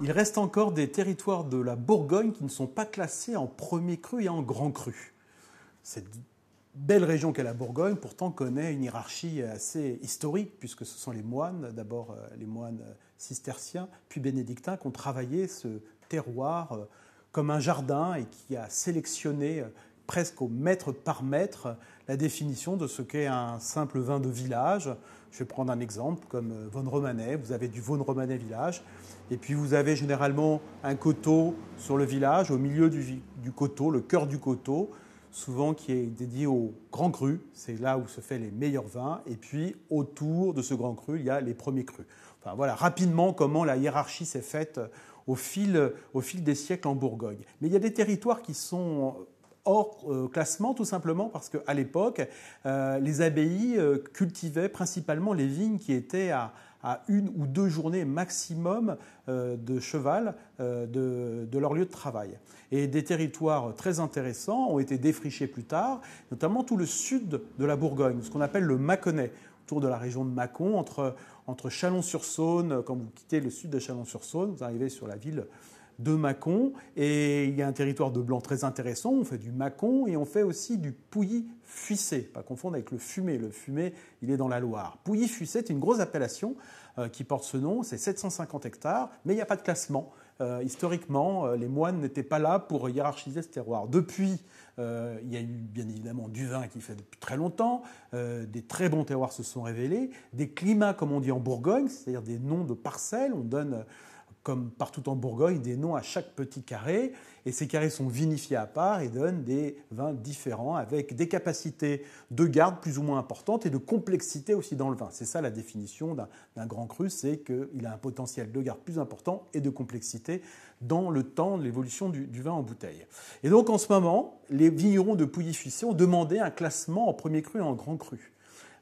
il reste encore des territoires de la Bourgogne qui ne sont pas classés en premier cru et en grand cru. Cette belle région qu'est la Bourgogne, pourtant, connaît une hiérarchie assez historique, puisque ce sont les moines, d'abord euh, les moines cisterciens, puis bénédictins, qui ont travaillé ce terroir euh, comme un jardin et qui a sélectionné euh, presque au mètre par mètre la définition de ce qu'est un simple vin de village. Je vais prendre un exemple comme Von Romanet. Vous avez du Von Romanet village, et puis vous avez généralement un coteau sur le village, au milieu du, du coteau, le cœur du coteau, souvent qui est dédié au grand cru. C'est là où se fait les meilleurs vins. Et puis autour de ce grand cru, il y a les premiers crus. Enfin voilà, rapidement comment la hiérarchie s'est faite au fil, au fil des siècles en Bourgogne. Mais il y a des territoires qui sont hors euh, classement, tout simplement parce qu'à l'époque, euh, les abbayes euh, cultivaient principalement les vignes qui étaient à, une ou deux journées maximum de cheval de, de, leur lieu de travail. Et des territoires très intéressants ont été défrichés plus tard, notamment tout le sud de la Bourgogne, ce qu'on appelle le Mâconnais, autour de la région de Mâcon, entre, entre Chalon-sur-Saône, quand vous quittez le sud de Chalon-sur-Saône, vous arrivez sur la ville de Mâcon. Et il y a un territoire de blanc très intéressant. On fait du Mâcon et on fait aussi du Pouilly-Fuissé. Pas confondre avec le fumé. Le fumé, il est dans la Loire. Pouilly-Fuissé est une grosse appellation euh, qui porte ce nom. C'est 750 hectares, mais il n'y a pas de classement. Euh, historiquement, euh, les moines n'étaient pas là pour hiérarchiser ce terroir. Depuis, il y a eu bien évidemment du vin qui fait depuis très longtemps, des très bons terroirs se sont révélés, des climats comme on dit en Bourgogne, c'est-à-dire des noms de parcelles, on donne comme partout en Bourgogne, des noms à chaque petit carré. Et ces carrés sont vinifiés à part et donnent des vins différents avec des capacités de garde plus ou moins importantes et de complexité aussi dans le vin. C'est ça la définition d'un grand cru, c'est qu'il a un potentiel de garde plus important et de complexité dans le temps de l'évolution du, vin en bouteille. Et donc en ce moment, les vignerons de Pouilly-Fuissé ont demandé un classement en premier cru et en grand cru.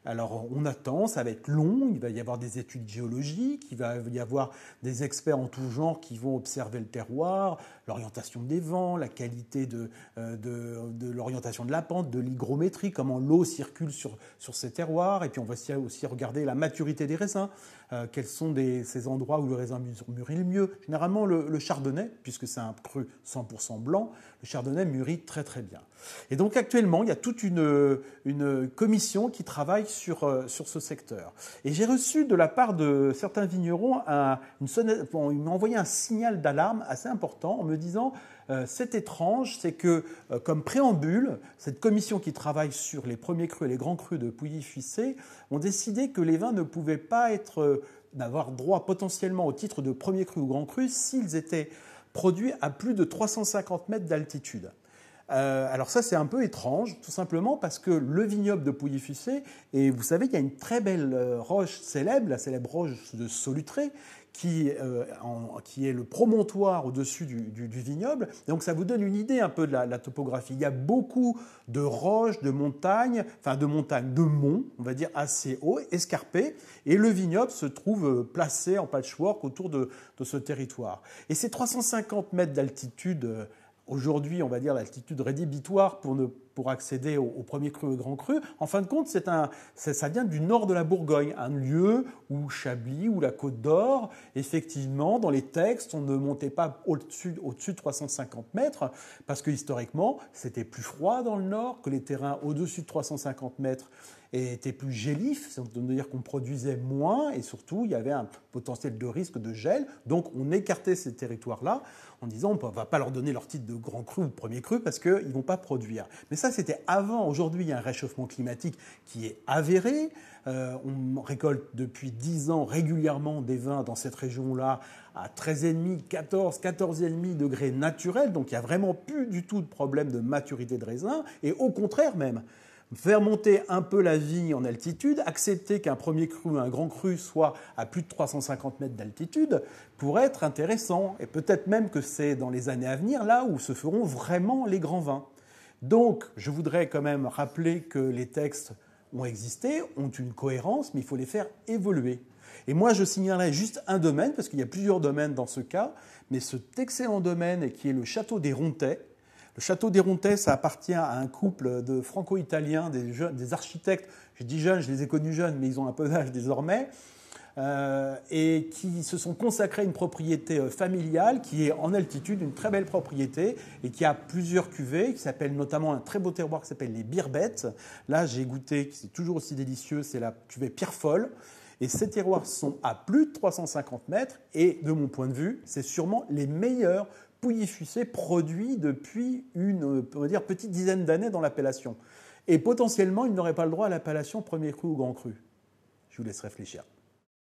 Alors on attend, ça va être long, il va y avoir des études géologiques, il va y avoir des experts en tout genre qui vont observer le terroir, l'orientation des vents, la qualité de, euh, l'orientation de la pente, de l'hygrométrie, comment l'eau circule sur, sur ces terroirs, et puis on va aussi regarder la maturité des raisins, euh, quels sont ces endroits où le raisin mûrit le mieux. Généralement, le, chardonnay, puisque c'est un cru 100% blanc, le chardonnay mûrit très très bien. Et donc actuellement, il y a toute une, une commission qui travaille sur, euh, sur ce secteur. Et j'ai reçu de la part de certains vignerons un, une ils m'ont envoyé un signal d'alarme assez important en me disant euh, c'est étrange, c'est que, euh, comme préambule, cette commission qui travaille sur les premiers crus et les grands crus de Pouilly-Fuissé ont décidé que les vins ne pouvaient pas être, n'avoir droit potentiellement au titre de premier cru ou grand cru s'ils étaient produits à plus de 350 mètres d'altitude. Alors ça c'est un peu étrange, tout simplement parce que le vignoble de Pouilly-Fuissé, et vous savez qu'il y a une très belle roche célèbre, la célèbre roche de Solutré, qui, euh, qui est le promontoire au-dessus du, vignoble. donc ça vous donne une idée un peu de la, topographie. Il y a beaucoup de roches, de montagnes, enfin de montagnes, de monts, on va dire assez hauts, escarpés, et le vignoble se trouve euh, placé en patchwork autour de, de ce territoire. Et ces 350 mètres d'altitude euh, aujourd'hui, on va dire, l'altitude rédhibitoire pour, pour accéder au, premier cru et grand cru. En fin de compte, c'est un, ça vient du nord de la Bourgogne, un lieu où Chablis ou la Côte d'Or, effectivement, dans les textes, on ne montait pas au-dessus, au-dessus de 350 mètres, parce que historiquement, c'était plus froid dans le nord, que les terrains au-dessus de 350 mètres était plus gélif, c'est-à-dire qu'on produisait moins et surtout il y avait un potentiel de risque de gel. Donc on écartait ces territoires-là en disant on ne va pas leur donner leur titre de grand cru ou de premier cru parce qu'ils ne vont pas produire. Mais ça c'était avant. Aujourd'hui il y a un réchauffement climatique qui est avéré. Euh, on récolte depuis 10 ans régulièrement des vins dans cette région-là à 13,5, 14, 14,5 degrés naturels. Donc il n'y a vraiment plus du tout de problème de maturité de raisin. Et au contraire même, faire monter un peu la vigne en altitude, accepter qu'un premier cru, un grand cru soit à plus de 350 mètres d'altitude pourrait être intéressant. Et peut-être même que c'est dans les années à venir là où se feront vraiment les grands vins. Donc, je voudrais quand même rappeler que les textes ont existé, ont une cohérence, mais il faut les faire évoluer. Et moi, je signalerai juste un domaine, parce qu'il y a plusieurs domaines dans ce cas, mais cet excellent domaine qui est le château des Rontais, le château d'Hérontais, ça appartient à un couple de franco-italiens, des, des, architectes. Je dis jeunes, je les ai connus jeunes, mais ils ont un peu d'âge désormais. euh, et qui se sont consacrés à une propriété euh, familiale qui est en altitude, une très belle propriété et qui a plusieurs cuvées, qui s'appelle notamment un très beau terroir qui s'appelle les Birbettes. Là, j'ai goûté, c'est toujours aussi délicieux, c'est la cuvée Pierre Folle. Et ces terroirs sont à plus de 350 mètres et de mon point de vue, c'est sûrement les meilleurs pouilly-fuissés produits depuis une petite dizaine d'années dans l'appellation. Et potentiellement, ils n'auraient pas le droit à l'appellation premier cru ou grand cru. Je vous laisse réfléchir.